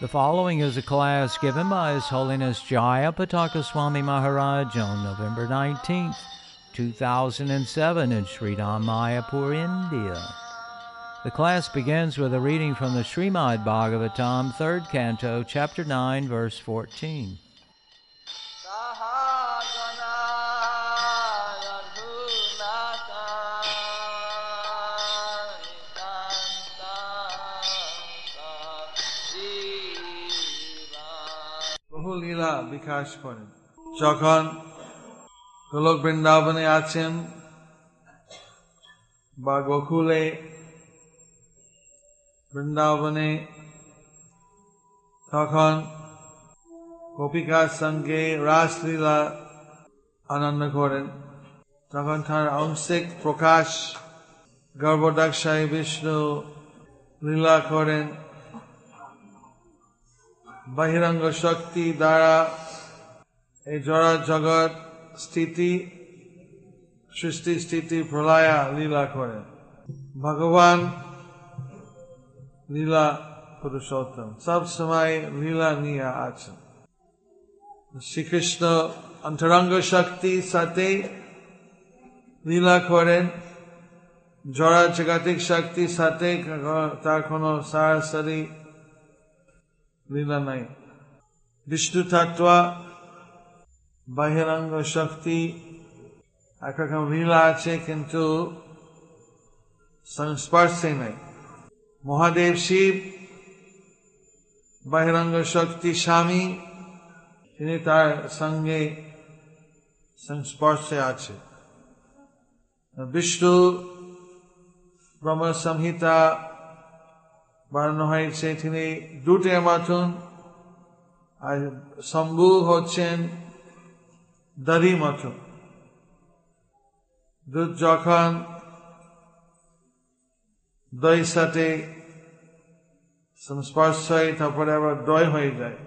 The following is a class given by His Holiness Jayapataka Swami Maharaj on November 19th, 2007 in Sri Mayapur, India. The class begins with a reading from the Srimad Bhagavatam, 3rd canto, chapter 9, verse 14. বহু লীলা বিকাশ করেন যখন গোলক বৃন্দাবনে আছেন বা গোকুলে বৃন্দাবনে তখন গোপিকার সঙ্গে রাসলীলা আনন্দ করেন। তখন তার আংশিক প্রকাশ গর্ভদাক্ষায় বিষ্ণু লীলা করেন। বহিরঙ্গ শক্তি দ্বারা এই জড়া জগৎ স্থিতি, সৃষ্টি, স্থিতি, প্রলয়া, লীলা করেন ভগবান লীলা পুরুষোত্তম। সব সময় লীলা নিয়ে আছেন। শ্রীকৃষ্ণ অন্তরঙ্গ শক্তি সাথে লীলা করেন। জড়া জগতিক শক্তির সাথে তার কোনো সরাসরি লীলা নাই। বিষ্ণু তত্ত্ব বাহিরাঙ্গ শক্তি একরকম লীলা আছে, কিন্তু সংস্পর্শে নাই। মহাদেব শিব, বাহিরাঙ্গ শক্তি স্বামী, তিনি তার সঙ্গে সংস্পর্শে আছে। বিষ্ণু ব্রহ্ম সংহিতা বানানো হয়েছে, তিনি দুটের মতন আর শম্ভু হচ্ছেন দরি মতন দুধ যখন দই সাথে সংস্পর্শ হয় তারপরে আবার দই হয়ে যায়।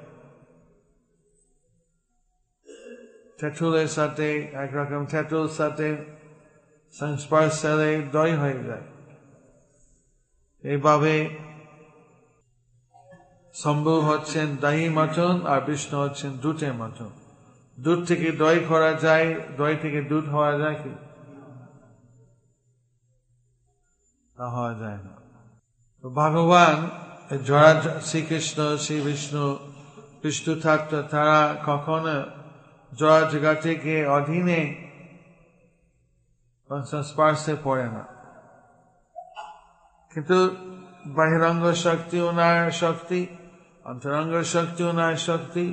তেঁতুলের সাথে একরকম তেঁতুল সাথে সংস্পর্শ হলে দই হয়ে যায়। এইভাবে সম্ভব হচ্ছেন দাহি মতন আর বিষ্ণু হচ্ছেন দুধের মতন দুধ থেকে দই করা যায়, দই থেকে দুধ হওয়া যায় কি? তা হওয়া যায় না। তো ভগবান জড়া শ্রীকৃষ্ণ শ্রী বিষ্ণু বিষ্ণু থাকত, তারা কখনো জড়া জগতিকে অধীনে সংস্পর্শে পড়ে না। কিন্তু বাহিরঙ্গ শক্তি ওনার শক্তি, অন্তরঙ্গ শক্তি ওনার শক্তি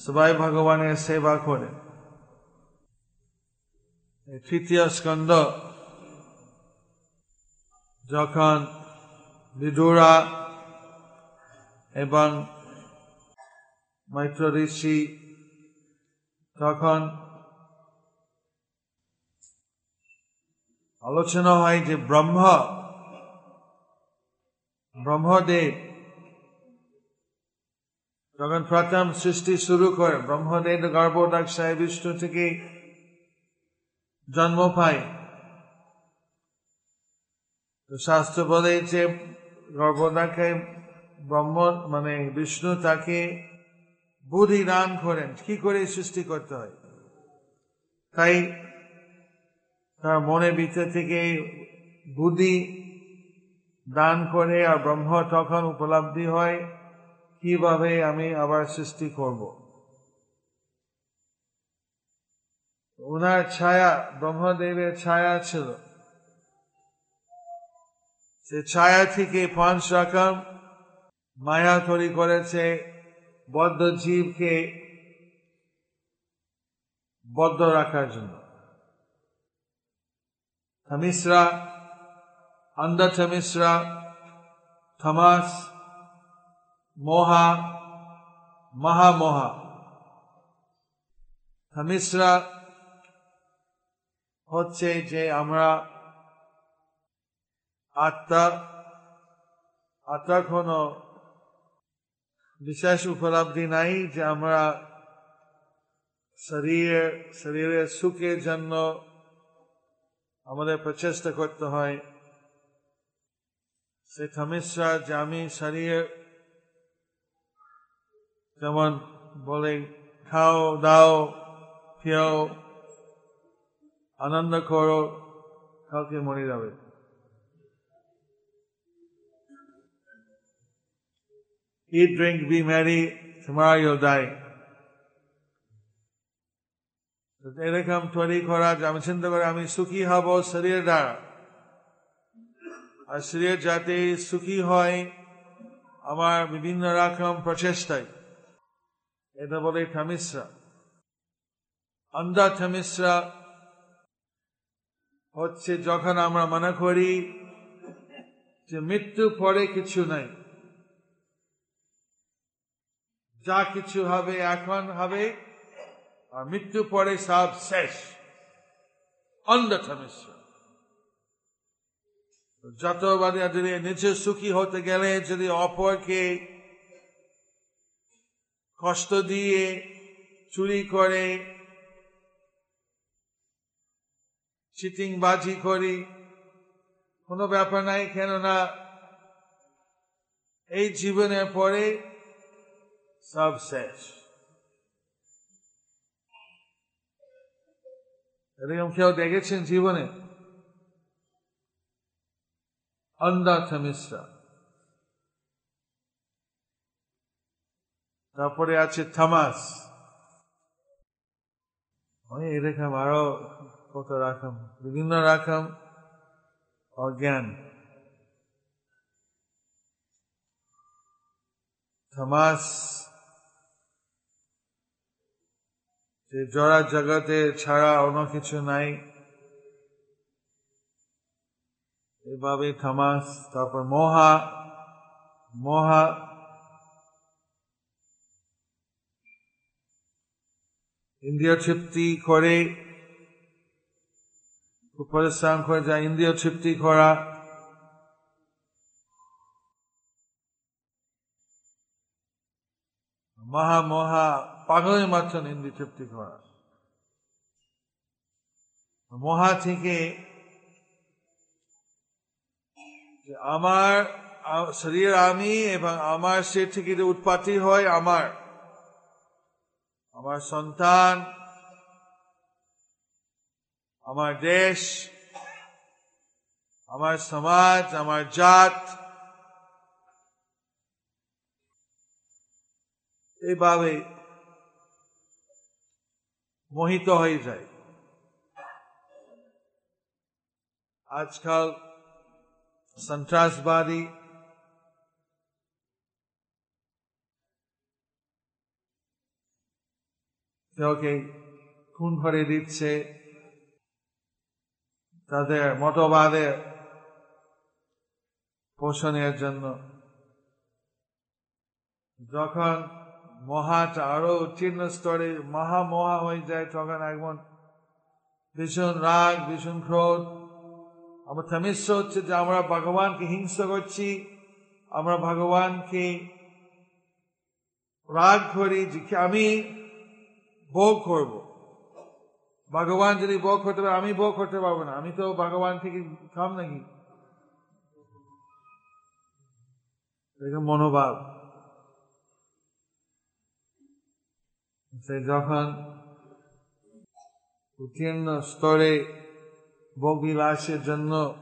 সবাই ভগবানের সেবা করে। তৃতীয় স্কন্দ যখন বিদুরা এবং মৈত্র ঋষি তখন আলোচনা হয় যে ব্রহ্ম, ব্রহ্মদেব যখন প্রথম সৃষ্টি শুরু করে, ব্রহ্মদেব গর্ভদাক্ষায় বিষ্ণু থেকে জন্ম পায়। তো শাস্ত্র বলে যে গর্ভদাক্ষায় ব্রহ্ম মানে বিষ্ণু তাকে বুদ্ধি দান করেন। কি করে সৃষ্টি করতে হয়? তাই তার মনে ভিতর থেকে বুদ্ধি দান করে আর ব্রহ্ম তখন উপলব্ধি হয়। কীভাবে আমি আবার সৃষ্টি করব? ওনার ছায়া, ব্রহ্মদেবের ছায়া ছিল। সে ছায়া থেকে পাঁচ রকম মায়া তৈরি করেছে, বদ্ধ জীবকে বদ্ধ রাখার জন্য। থামিসরা অন্ধথমিসরা থমাস মোহা মহামোহা থামিসরা হচ্ছে যে আমরা আত্মা আত্মার কোনো বিশেষ উপলব্ধি নাই যে আমরা শরীরে, শরীরের সুখের জন্য আমাদের প্রচেষ্টা করতে হয়। সে থামিশ্রা যে আমি শরীর যেমন বলে খাও দাও খেও আনন্দ করো কালকে মরে যাবে। Eat, drink, be merry, tomorrow. তো এরকম তৈরি করা আমি চিন্তা করি আমি সুখী হব শরীর দ্বারা। আর শরীর যাতে সুখী হয় আমার বিভিন্ন রকম প্রচেষ্টায়। এটা বলে থামিশ্রা অন্ধা থামিশ্রা হচ্ছে যখন আমরা মনে করি যে মৃত্যু পরে কিছু নাই যা কিছু হবে এখন হবে আর মৃত্যু পরে সব শেষ অন্ধতা মিশ্র যতবার যদি নিজে সুখী হতে গেলে যদি অপরকে কষ্ট দিয়ে চুরি করে চিটিং বাজি করি, কোনো ব্যাপার নাই, কেননা এই জীবনের পরে সব শেষ। এরকম কেউ দেখেছেন জীবনে? অন্ধাথ মিশ্রা। তারপরে আছে থামাস। এরকম আরও কত রাখাম? বিভিন্ন রকম অজ্ঞান। থামাস, যে জড়া জগতে ছাড়া অন্য কিছু নাই, এভাবে থামাস, তারপর মহা মহা ইন্দ্রিয় তৃপ্তি করে পরিশ্রম করে যা ইন্দ্রিয় তৃপ্তি করা। মহা মহা পাগলের মতন ইন্দ্রিয় তৃপ্তি করা। মহা থেকে আমার শরীর আমি এবং আমার সে থেকে যে উৎপত্তি হয় আমার আমার সন্তান আমার দেশ আমার সমাজ আমার জাত। এইভাবে মোহিত হয়ে যায়। আজকাল সন্ত্রাসবাদী কেউকে খুন করে দিচ্ছে। তাদের মতবাদের পোষণের জন্য। যখন মহাটা আরও উত্তীর্ণ স্তরে মহা মহা হয়ে যায়, তখন একমন ভীষণ রাগ, ভীষণ ক্রোধ। আমার থামিশ্র হচ্ছে যে আমরা ভগবানকে হিংসা করছি, আমরা ভগবানকে রাগ করি যে আমি ভোগ করব। ভগবান যদি ভোগ করতে পারে, আমি ভোগ করতে পারব না। আমি তো ভগবান থেকে খাম নাকি? মনোভাব। সে যখন উত্তীর্ণ স্তরে ভোগবিলাসের জন্য,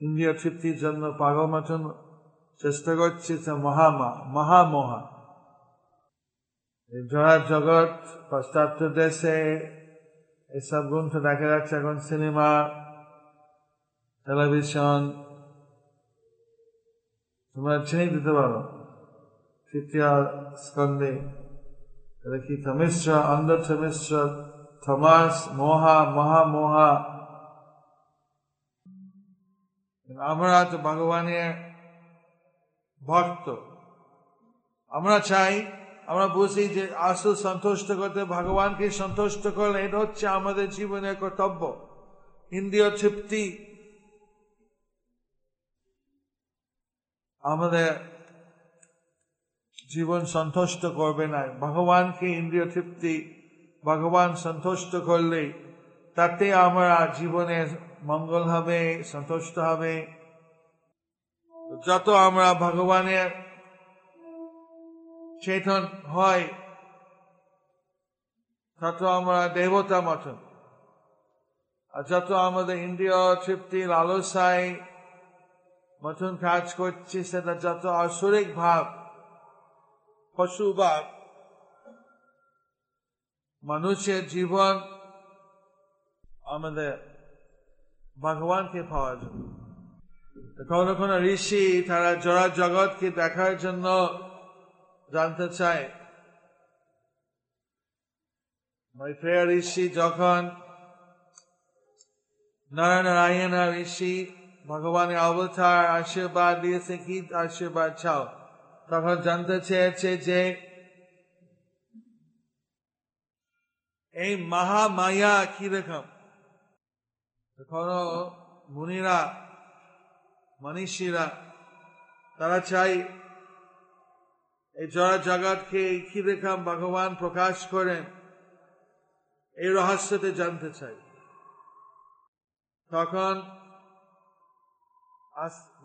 ইন্দ্রিয় তৃপ্তির জন্য পাগল মতন চেষ্টা করছে মহামা মহামহা। জড়া জগৎ পাশ্চাত্য দেশে এসব গ্রন্থ দেখা যাচ্ছে এখন সিনেমা টেলিভিশন তোমরা চিনে দিতে পারো। তৃতীয় স্কন্ধে দেখি থমিশ্র অন্ধ থমিশ্র থমাস মহা মহা মহা। আমরা তো ভগবানের ভক্ত। আমরা চাই আমরা বুঝি যে আসল সন্তুষ্ট করতে ভগবানকে সন্তুষ্ট করলে এটা হচ্ছে আমাদের জীবনের কর্তব্য। ইন্দ্রিয় তৃপ্তি। আমাদের জীবন সন্তুষ্ট করবে না। ভগবানকে ইন্দ্রিয় তৃপ্তি, ভগবান সন্তুষ্ট করলে তাতে আমরা জীবনে মঙ্গল হবে, সন্তুষ্ট হবে। যত আমরা ভগবানের চেতন হয়। তত আমরা দেবতা মতন আর যত আমাদের ইন্দ্রিয় তৃপ্তি লালসায় মতন কাজ করছে, সেটা যত আসরিক ভাব, পশু ভাব, মানুষের জীবন আমাদের ভগবানকে পাওয়ার জন্য। কখনো কোনো ঋষি তারা জড়া জগৎকে দেখার জন্য জানতে চায় মৈত্রেয় ঋষি যখন নারায়ণ ঋষি ভগবানের অবতার আশীর্বাদ দিয়েছে কি আশীর্বাদ চাও তখন জানতে চেয়েছে যে এই মহামায়া কীরকম তখন মুনিরা, মনীষীরা, তারা চাই এই জড়া জগৎকে কীরকম ভগবান প্রকাশ করেন, এই রহস্যতে জানতে চাই। তখন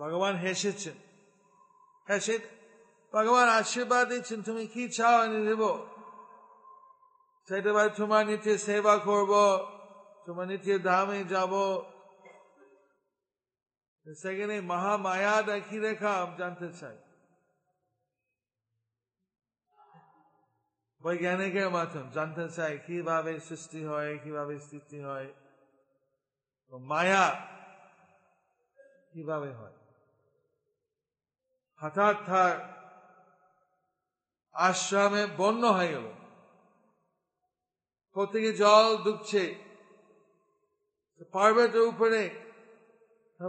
ভগবান হেসেছেন। হেসে ভগবান আশীর্বাদ দিচ্ছেন, তুমি কি চাও আমি দেব? সেটা ভাই তোমার নিত্য সেবা করব, তোমার নিত্য ধামে যাব। সেখানে মহামায়াটা কি রেখা জানতে চাই। বৈজ্ঞানিকের মাধ্যম জানতে চাই কীভাবে সৃষ্টি হয়, কীভাবে স্থিতি হয়? মায়া কীভাবে হয়? হঠাৎ তার আশ্রমে বন্য হয়ে গেল। কোথেকে জল ডুবছে। পার্বতের উপরে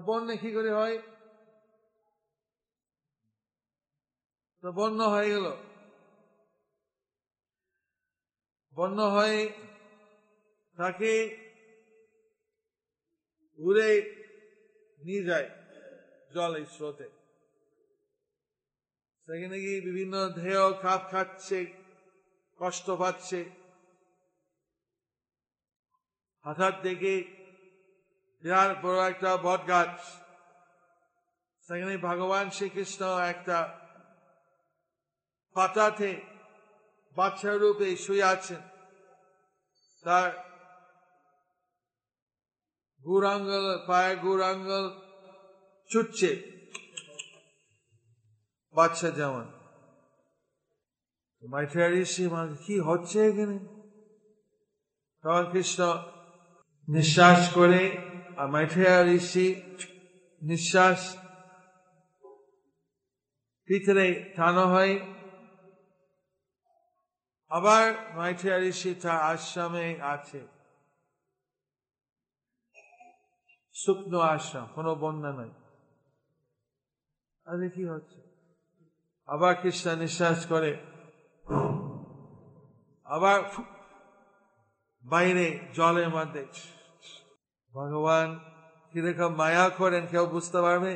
বন্যা কি করে হয়? তো বন্য হয়ে গেল। বন্য হয়ে, তাকে উড়ে নিয়ে যায় জল এই স্রোতে। সেখানে গিয়ে বিভিন্ন ধেয় খাপ খাচ্ছে, কষ্ট পাচ্ছে। হঠাৎ দেখে বিরাট বড় একটা বট গাছ সেখানে ভগবান শ্রীকৃষ্ণ একটা পাতাতে বাচ্চা রূপে শুয়ে আছেন। তার গুরাঙ্গল পায়ে গুরাঙ্গল ছুটছে। বাচ্চা যেমন মাইথিয়া ঋষি কি হচ্ছে এখানে? তখন কৃষ্ণ নিঃশ্বাস করে আর মাইথিয়া ঋষি নিঃশ্বাস। ভিতরে টানো হয়। আবার মাইথিয়া ঋষি তার আশ্রমে আছে। শুকনো আশ্রম, কোনো বন্যা নাই। আরে কি হচ্ছে? আবার কৃষ্ণ নিঃশ্বাস করে। আবার বাইরে জলের মধ্যে। ভগবান কীরকম মায়া করেন, কেউ বুঝতে পারবে?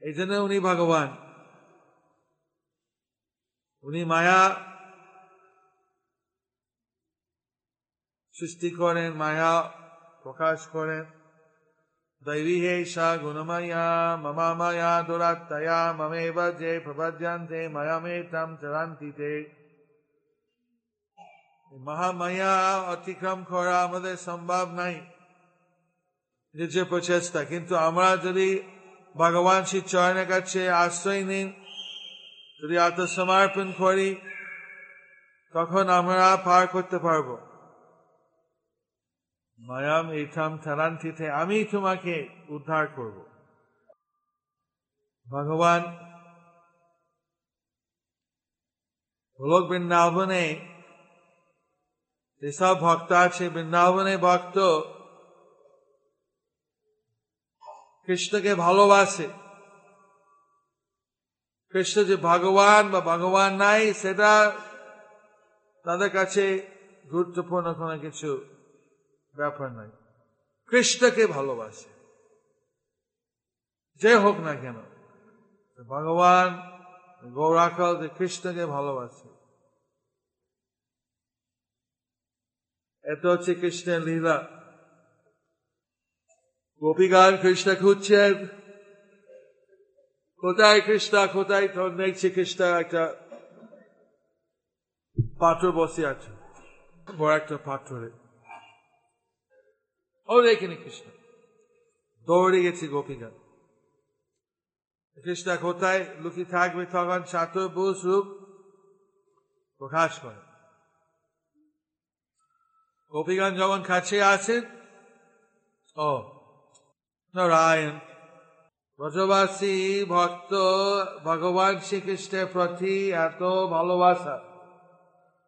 এই জন্য উনি ভগবান। উনি মায়া সৃষ্টি করেন মায়া প্রকাশ করেন দৈবী হে সা গুণময়া মমা মায়া দুরাত্তয়া মমেব যে প্রপদ্যান্তে ময়ামে তাম চরান্তিতে মহামায়া অতিক্রম করা আমাদের সম্ভব নাই নিজের প্রচেষ্টা কিন্তু আমরা যদি ভগবান শ্রী চয়নের কাছে আশ্রয় নিন যদি আত্মসমর্পণ করি তখন আমরা পার করতে পারব। মায়াম এইথাম থারান্তিতে আমি তোমাকে উদ্ধার করব। ভগবান, লোক বৃন্দাবনে, যেসব ভক্ত আছে, বৃন্দাবনে ভক্ত, কৃষ্ণকে ভালোবাসে। কৃষ্ণ যে ভগবান বা ভগবান নাই, সেটা তাদের কাছে গুরুত্বপূর্ণ কোনো কিছু ব্যাপার নাই কৃষ্ণকে ভালোবাসে। যে হোক না কেন ভগবান, গৌরাকল যে কৃষ্ণকে ভালোবাসে। এত হচ্ছে কৃষ্ণের লীলা। গোপীগান কৃষ্ণ খুঁজছেন কোথায় কৃষ্ণ কোথায় তো দেখছি কৃষ্ণ একটা পাথর বসে আছে। বড় একটা পাথরে ও দেখিনি কৃষ্ণ। দৌড়ে গেছি গোপীগান কৃষ্ণ কোথায় লুকি থাকবে তখন চাতুর্ভুজ রূপ প্রকাশ করে। গোপীগঞ্জ যখন কাছে আছেন, ও নারায়ণ ব্রজবাসী ভক্ত ভগবান শ্রীকৃষ্ণের প্রতি এত ভালোবাসা,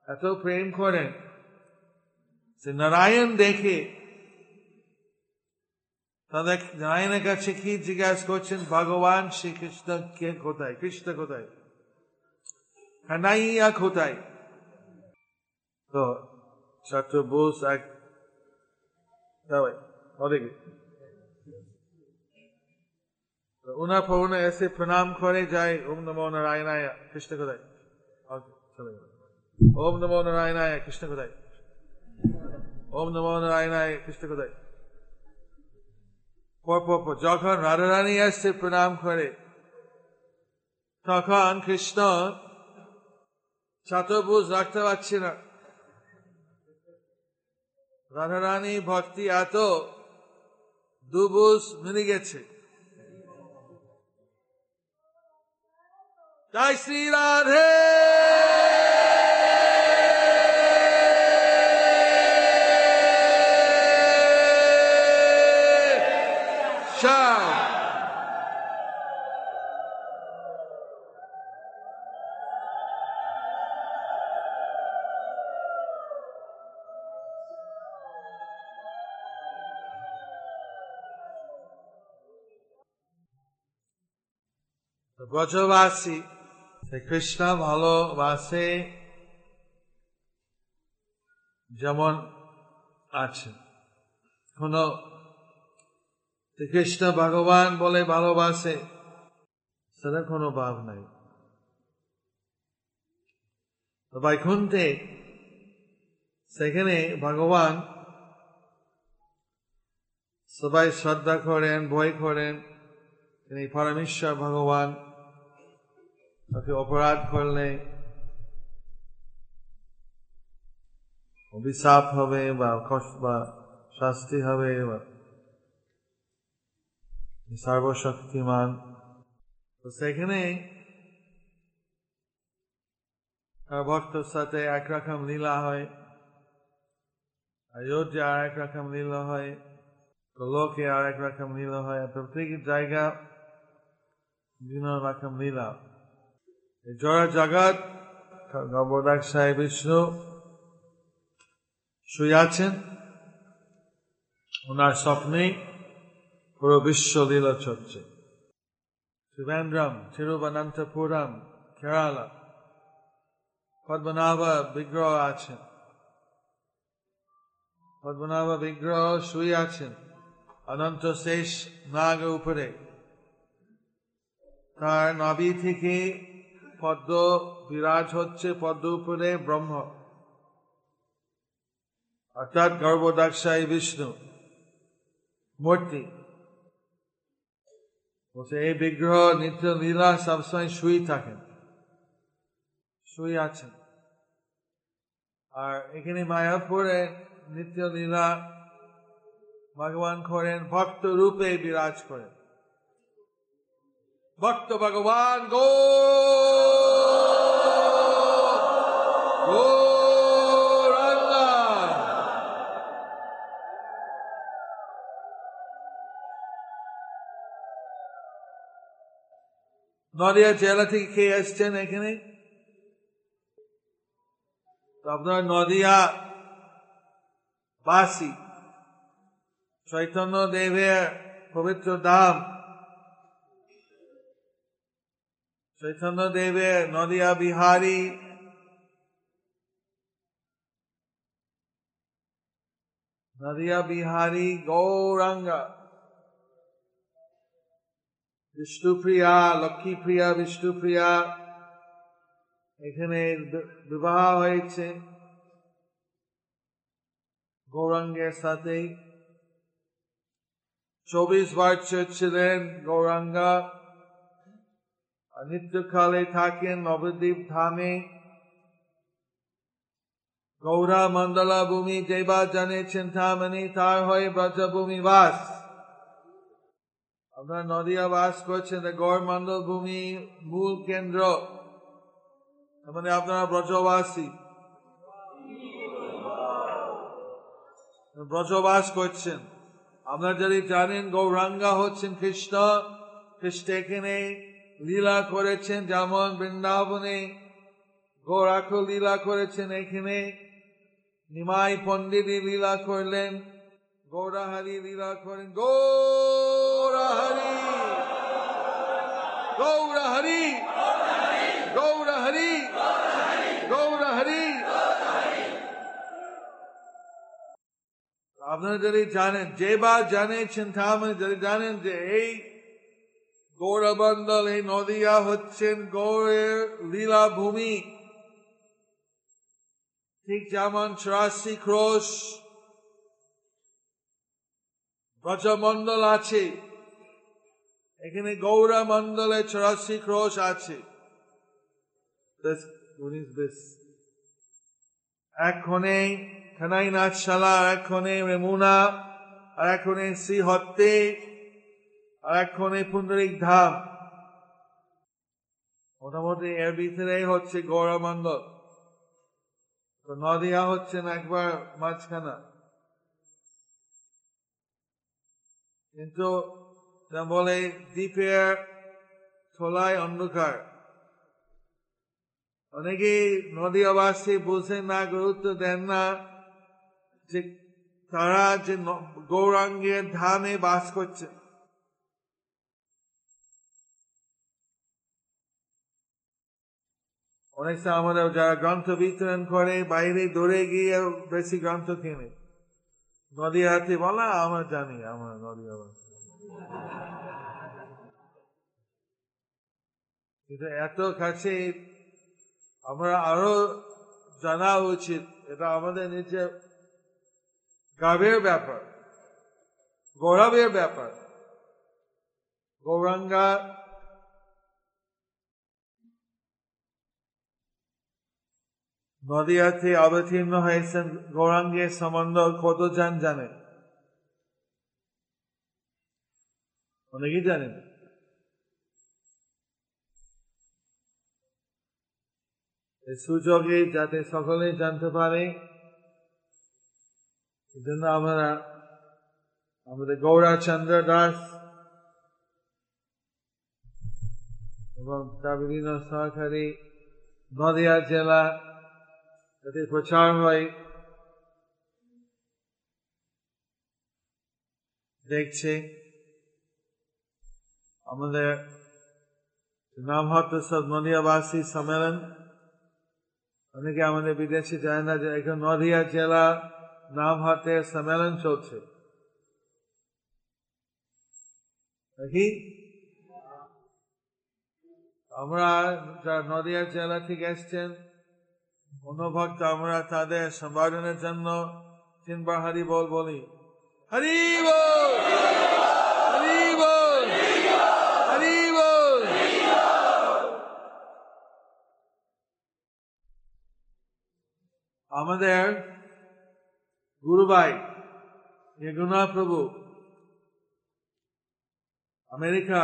এত প্রেম করেন। সে নারায়ণ দেখে, তাদের নারায়ণের কাছে কি জিজ্ঞাসা করছেন, ভগবান শ্রীকৃষ্ণ কে কোথায়? কৃষ্ণ কোথায়? কানাইয়া কোথায়? তো চতুর্ভুজ এক অনেক উনা এসে প্রণাম করে যায় ওম নমো নারায়ণায় কৃষ্ণ কোথায় ওম নমো নারায়ণায় কৃষ্ণ কোথায় ওম নমো নারায়ণায় কৃষ্ণ কোথায় যখন রাধারানী আসছে প্রণাম করে তখন কৃষ্ণ চতুর্ভুজ রাখতে পারছি না রাধারানী ভক্তি এত দুবুজ মিলে গেছে জয় শ্রী রাধে Shout. ব্রজবাসী কৃষ্ণ ভালোবাসে যেমন আছে। কোন কৃষ্ণ ভগবান বলে ভালোবাসে, সেটা কোনো ভাব নাই। বৈকুণ্ঠে সেখানে ভগবান সবাই শ্রদ্ধা করেন, ভয় করেন। তিনি পরমেশ্বর ভগবান। তাকে অপরাধ করলে অভিশাপ হবে বা কষ্ট বা শাস্তি হবে বা সর্বশক্তিমান। তো সেখানে ভক্তর সাথে একরকম লীলা হয়। অযোধ্যা আর এক রকম লীলা হয়। তো লোকে আর এক রকম লীলা হয়। প্রত্যেক জায়গা বিভিন্ন রকম লীলা। জড় জগৎ গবদাক সাহেব বিষ্ণু শুয়ে আছেন? ওনার স্বপ্নে পুরো বিশ্ব লীলা চলছে। ত্রিবেন্দ্রম তিরুবনন্তপুরম কেরালা, পদ্মনাভ বিগ্রহ আছেন। পদ্মনাভ বিগ্রহ শুয়ে আছেন। অনন্ত শেষ নাগ উপরে। তার নাভি থেকে পদ্ম বিরাজ হচ্ছে পদ্ম উপরে ব্রহ্ম। অর্থাৎ গর্ভদাক্ষায় বিষ্ণু। মূর্তি। বলছে, এই বিগ্রহ নিত্য লীলা সবসময় শুই থাকেন। শুই আছেন। আর এখানে মায়াপুরে নিত্য লীলা ভগবান করেন, ভক্ত রূপে বিরাজ করেন। ভক্ত ভগবান গো। নদিয়া জেলা থেকে খেয়ে এসছেন এখানে? আপনার নদিয়া বাসী, চৈতন্য দেবের পবিত্র ধাম চৈতন্য দেবের নদিয়া বিহারী। নদিয়া বিহারী গৌরাঙ্গা। বিষ্ণুপ্রিয়া, লক্ষ্মীপ্রিয়া, বিষ্ণুপ্রিয়া, এখানে বিবাহ হয়েছে। গৌরাঙ্গের সাথে চব্বিশ বছর ছিলেন গৌরাঙ্গা। নিত্যকালে থাকেন নবদ্বীপ ধামে। গৌরা মন্ডলা ভূমি যেবা জানে চিন্তামণি তার হয়ে ব্রজভূমি বাস। আপনার নদিয়া বাস করছেন গৌর মন্ডল ভূমি মূল কেন্দ্র। মানে আপনারা ব্রজবাসী। ব্রজবাস করছেন। আপনারা যদি জানেন গৌরাঙ্গা হচ্ছেন কৃষ্ণ কৃষ্ণ এখানে লীলা করেছেন যেমন বৃন্দাবনে গৌরাখ লীলা করেছেন এখানে। নিমাই পণ্ডিতই লীলা করলেন, গৌরাহারি লীলা করেন। গৌরাহারি! গৌরাহারি! গৌরাহারি! গৌরাহারি! আপনারা যদি জানেন, যে বা চিন্তামণি যদি জানেন যে এই গৌরবন্দল এই নদিয়া হচ্ছেন গৌরের লীলা ভূমি ঠিক যেমন চুরাশি ক্রোশ ব্রজমন্ডল আছে, এখানে গৌরা মন্ডলে চুরাশি ক্রোশ আছে। বেশ এক্ষণে খানাই নাচশালা এক্ষণে রেমুনা, আর এক্ষণে শ্রীহত্তে। আর এক্ষণে পুণ্ডরিক ধাম মোটামুটি এর ভিতরেই হচ্ছে গৌরমন্ডল তো নদিয়া হচ্ছেন একবার মাঝখানা। কিন্তু বলে, দ্বীপের থলায় অন্ধকার। অনেকেই নদীয়াবাসী বুঝেন না, গুরুত্ব দেন না যে তারা যে গৌরাঙ্গের ধামে বাস করছে। অনেক সময় আমাদের যারা গ্রন্থ বিতরণ করে, বাইরে দৌড়ে গিয়ে বেশি গ্রন্থ কেনে। নদী হাতে বলা, আমরা জানি, আমরা নদীয়াবাসী কিন্তু এত কাছে আমরা আরও জানা উচিত, এটা আমাদের নিজের গাবের ব্যাপার, গৌরবের ব্যাপার। গৌরাঙ্গা নদিয়াতে অবতীর্ণ হয়েছেন গৌরাঙ্গের সম্বন্ধ কত জন জানে অনেকেই জানেন। সুযোগে যাতে সকলে জানতে পারে এই জন্য আমরা, আমাদের গৌরাচন্দ্র দাস এবং তার বিভিন্ন সহকারী নদিয়া জেলা যাতে প্রচার হয়। দেখছে। আমাদের নাম হতো নদিয়াবাসী সম্মেলন। অনেকে আমাদের বিদেশে যায় না এখন নদিয়া জেলা নাম হাতে সম্মেলন চলছে। নাকি? আমরা নদিয়া জেলা থেকে এসছেন অনুভক্ত আমরা তাদের সম্পাদনের জন্য তিনবার হরি বল বলি। হরি বল! হরি বল! হরি বল! আমাদের গুরুবাই নিগুণা প্রভু আমেরিকা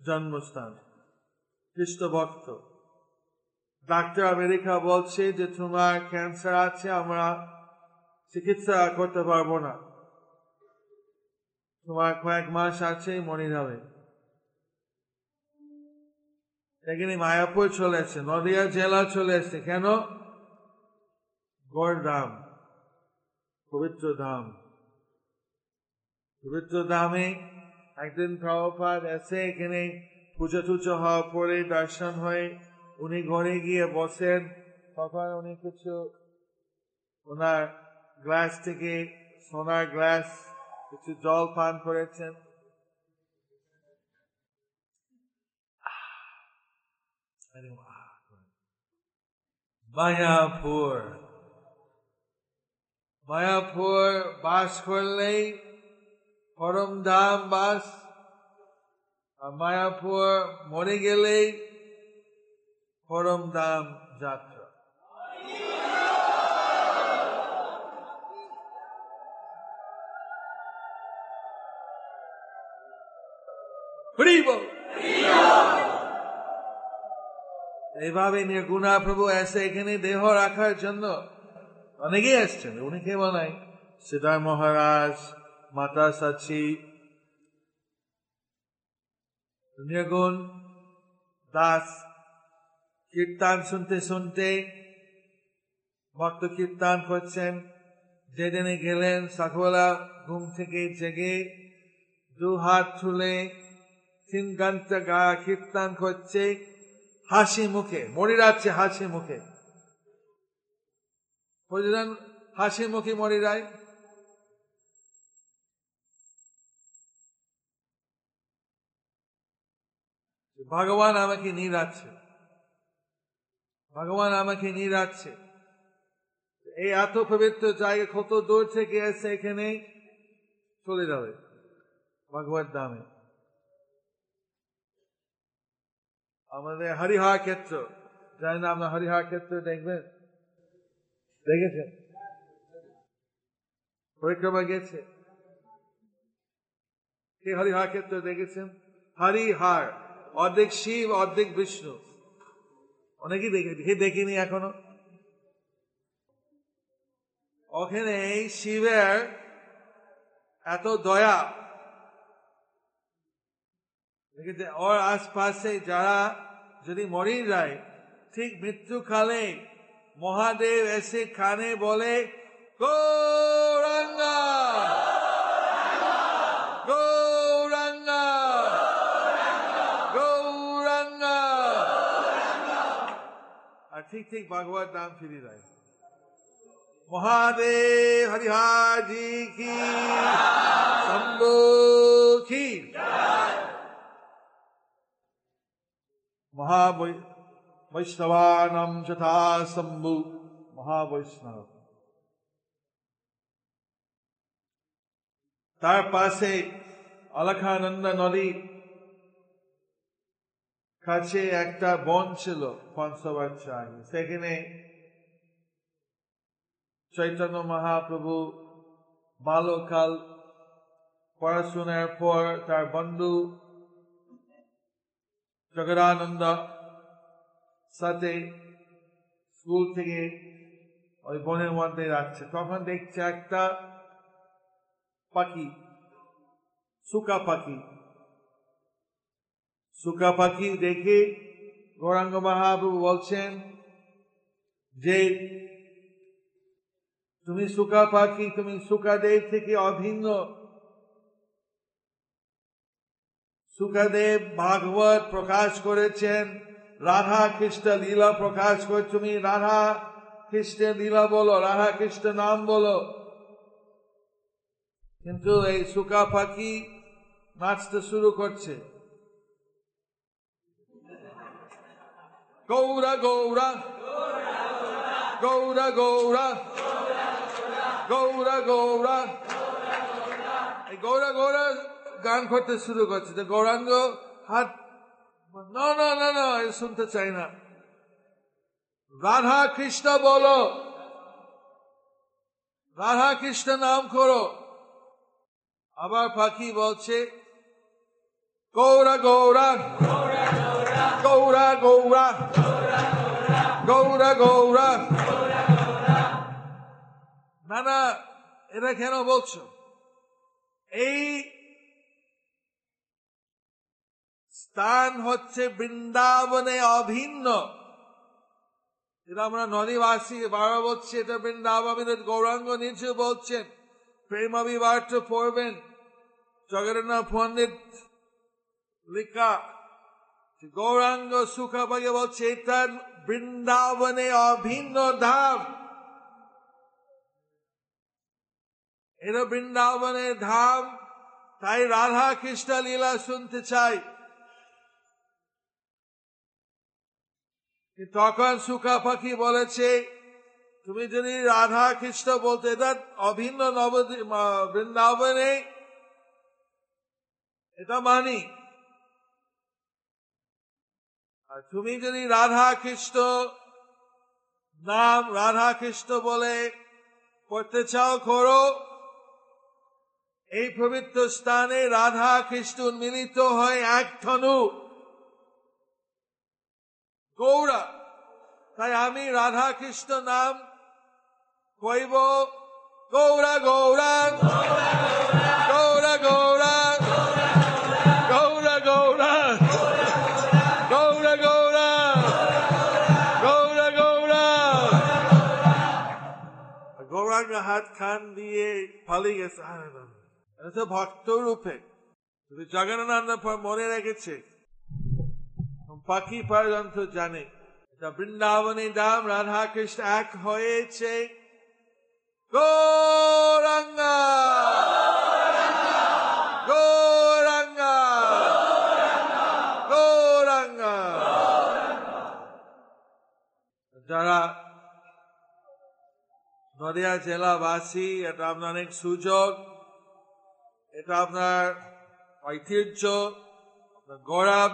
জন্মস্থান খ্রিস্ট ভক্ত ডাক্তার আমেরিকা বলছে যে তোমার ক্যান্সার আছে, আমরা চিকিৎসা করতে পারব না। তোমার কয়েক মাস আছে মরে যাবে এখানে মায়াপুর চলে এসছে, নদিয়া জেলা চলে এসছে। কেন? গড় ধাম পবিত্র ধাম পবিত্র ধামে একদিন প্রভুপাত এসে এখানে পুজো টুজো হওয়ার পরে দর্শন হয়ে উনি ঘরে গিয়ে বসেন। তখন উনি কিছু ওনার গ্লাস থেকে, সোনার গ্লাস, কিছু জল পান করেছেন। মায়াপুর। মায়াপুর বাস করলেই পরম ধাম বাস। মায়াপুর মরে গেলেই পরম ধাম যাত্রা। এইভাবে নির্গুণা প্রভু এসে এখানে দেহ রাখার জন্য অনেকেই এসছেন, উনি কে বলাই সিদ্ধার মহারাজ, মাতা সাচি। নির্গুণ, দাস কীর্তন শুনতে শুনতে ভক্ত কীর্তন করছেন। যেদিনে গেলেন সকালবেলা ঘুম থেকে জেগে দু হাত তুলে কীর্তন করছে। হাসি মুখে মরে যাচ্ছে হাসি মুখে। বুঝলেন হাসি মুখে মরে যায় ভগবান আমাকে নিয়ে যাচ্ছে। ভগবান আমাকে নিয়ে রাখছে এই এত পবিত্র জায়গা কত দূর থেকে এসে এখানে চলে যাবে? ভগবত দামে আমাদের হরিহর ক্ষেত্র জানি না আপনার হরিহর ক্ষেত্র দেখবেন? দেখেছেন? পরিক্রমা গেছে। কে হরিহর ক্ষেত্র দেখেছেন? হরিহার, অর্ধেক শিব, অর্ধেক বিষ্ণু। অনেকেই দেখে কে দেখিনি এখনও। ওখানে শিবের এত দয়া। ওর আশপাশে যারা যদি মরে যায়, ঠিক মৃত্যুকালে মহাদেব এসে খানে বলে গৌরাঙ্গা আর ঠিক ঠিক ভগবত নাম ফিরে যায় মহাদেব হরিহার জি কি শম্ভু কি মহাবৈষ্ণবানম যথা শম্ভু মহাবৈষ্ণব তার পাশে অলখানন্দ নদী কাছে একটা বন ছিল আগে সেখানে চৈতন্য মহাপ্রভু বালকাল পড়াশোনার পর তার বন্ধু জগদানন্দ সাথে স্কুল থেকে ওই বনের মধ্যে যাচ্ছে। তখন দেখছে একটা পাখি সুকা পাখি। সুকা পাখি দেখে গৌরাঙ্গ মহাপ্রভু বলছেন, যে তুমি সুকা পাখি, তুমি সুকাদেব থেকে অভিন্ন। সুকাদেব ভাগবত প্রকাশ করেছেন, রাধা খ্রিস্ট লীলা প্রকাশ করে, তুমি রাধা খ্রিস্টের লীলা বলো, রাধা খ্রিস্ট নাম বলো। কিন্তু এই সুকা পাখি নাচতে শুরু করছে। গৌরা গৌরা গৌরা গৌরা গৌরা গৌরা এই গৌরা গৌরা গান করতে শুরু করছে। তো গৌরাঙ্গ হাত না না না না শুনতে চাই না। রাধা কৃষ্ণ বলো। রাধা কৃষ্ণ নাম করো। আবার পাখি বলছে, গৌরা গৌরা। গৌরা গৌরা। গৌরা গৌরা। না না এটা কেন বলছো? এই স্থান হচ্ছে বৃন্দাবনে অভিন্ন। এটা আমরা নদীবাসী বারো বলছি, এটা বৃন্দাবন গৌরাঙ্গ নিচে বলছেন। প্রেম অভিবার্য পড়বেন। জগন্নাথ পণ্ডিত লিখা গৌরাঙ্গ সুখাপাকে বলছে এটা বৃন্দাবনে অভিন্ন ধাম। এটা বৃন্দাবনের ধাম, তাই রাধা কৃষ্ণ লীলা শুনতে চাই। তখন সুখা পাখি বলেছে, তুমি যদি রাধা কৃষ্ণ বলতে অভিন্ন নবদ্বীপ বৃন্দাবনে, এটা মানি। আর তুমি যদি রাধা কৃষ্ণ নাম রাধা কৃষ্ণ বলে করতে চাও, করো। এই পবিত্র স্থানে রাধা কৃষ্ণ মিলিত হয় এক ধনু। গৌরা তাই আমি রাধা কৃষ্ণ নাম কইব গৌরা গৌরা গৌরাঙ্গ হাত খান দিয়ে পালিয়ে গেছে। এটা ভক্ত রূপে। তুমি জগন্নাথ মনে রেখেছে। পাখি পর্যন্ত জানে। বৃন্দাবনী দাম রাধা কৃষ্ণ এক হয়েছে। গৌরাঙ্গা! গৌরাঙ্গা! গৌরাঙ্গা! যারা নদিয়া জেলাবাসী, এটা আপনার অনেক সুযোগ। এটা আপনার ঐতিহ্য, আপনার গৌরব,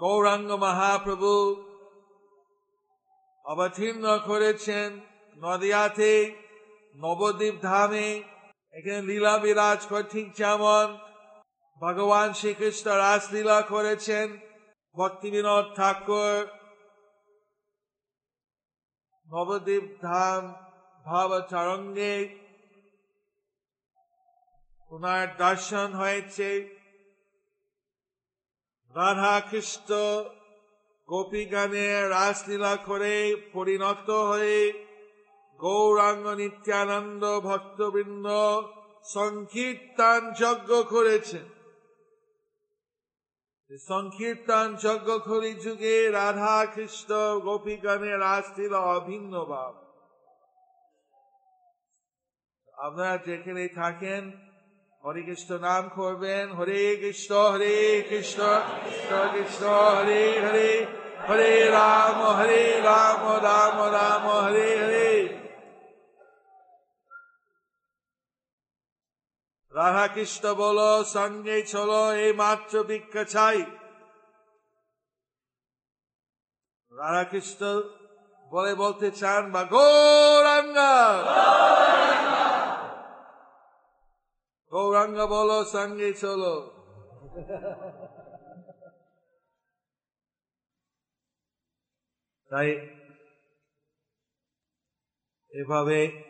গৌরাঙ্গ মহাপ্রভু অবতীর্ণ করেছেন নদিয়াতে, নবদ্বীপ ধামে। এখানে লীলা বিরাজ ঠিক যেমন ভগবান শ্রীকৃষ্ণ রাসলীলা করেছেন। ভক্তি বিনোদ ঠাকুর নবদ্বীপ ধাম ভাব চরঙ্গে ওনার দর্শন হয়েছে। রাধা কৃষ্ণ গোপী গানে রাসলীলা করে পরিণত হয়ে গৌরাঙ্গ নিত্যানন্দ ভক্তবৃন্দ সংকীর্তন যজ্ঞ করেছেন। সংকীর্তন যজ্ঞ করি যুগে রাধা কৃষ্ণ গোপীগণের গানে ছিল অভিন্ন ভাব আপনারা যেখানে থাকেন, হরে কৃষ্ণ নাম করবেন, হরে কৃষ্ণ হরে কৃষ্ণ কৃষ্ণ কৃষ্ণ, হরে হরে হরে রাধা কৃষ্ণ বলো, সঙ্গে চলো, এই মাত্র ভিক্ষা চাই। রাধা কৃষ্ণ বলে বলতে চান, বা গৌরাঙ্গা! গৌরাঙ্গ বলো, সঙ্গে চলো। তাই এভাবে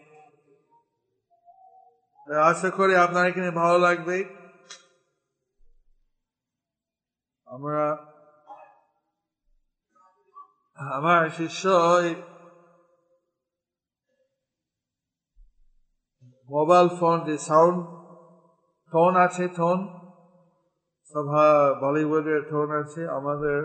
আশা করি আপনার এখানে ভালো লাগবে। আমরা আমার শিষ্য মোবাইল ফোন যে সাউন্ড টোন আছে, টোন, সভা বলিউডের টোন আছে, আমাদের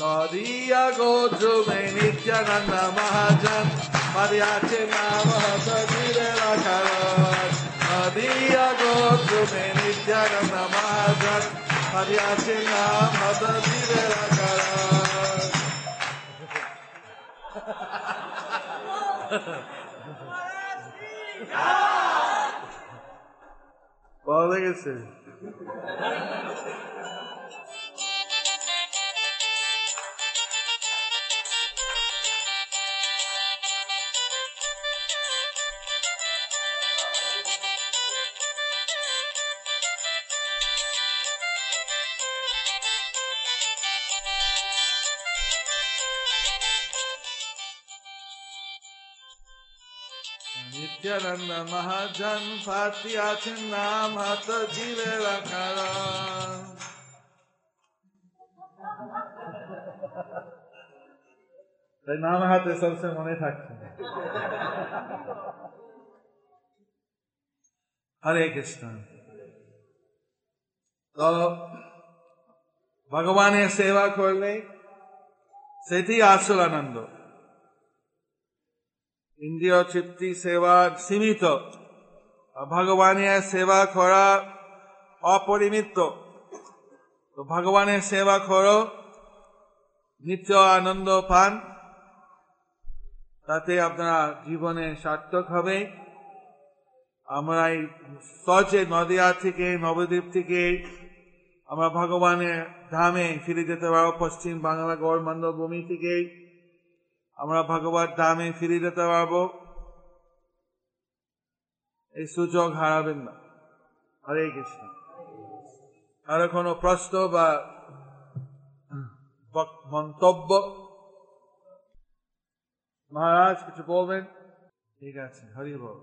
নদিয়া গো যোগে নিত্যানন্দ মহাজন। মারিয়াছে নাম হতবীরে রাখার নদিয়া গো যোগে নিত্যানন্দ মহাজন। মারিয়াছে নাম হতবীরে রাখার পাওয়া গেছে। নিত্যানন্দ মহাজন ফাতি আছেন নাম হাত জিলে রাখার তাই নাম হাতে সবসময় মনে থাকছে। হরে কৃষ্ণ। তো ভগবানের সেবা করলে সেটি আসল আনন্দ। ইন্দ্রিয় তৃপ্তি সেবা সীমিত। ভগবানের সেবা করা অপরিমিত। তো ভগবানের সেবা করো, নিত্য আনন্দ পান, তাতে আপনারা জীবনে সার্থক হবে। আমরা এই সচে নদিয়া থেকে, নবদ্বীপ থেকে আমরা ভগবানের ধামে ফিরে যেতে পারব পশ্চিম বাংলা গৌরমন্ড ভূমি থেকে। আমরা ভগবান ধামে ফিরে যেতে পারব। এই সুযোগ হারাবেন না। হরে কৃষ্ণ। আর কোনো প্রশ্ন বা মন্তব্য? মহারাজ, কিছু বলবেন? ঠিক আছে, হরি বল।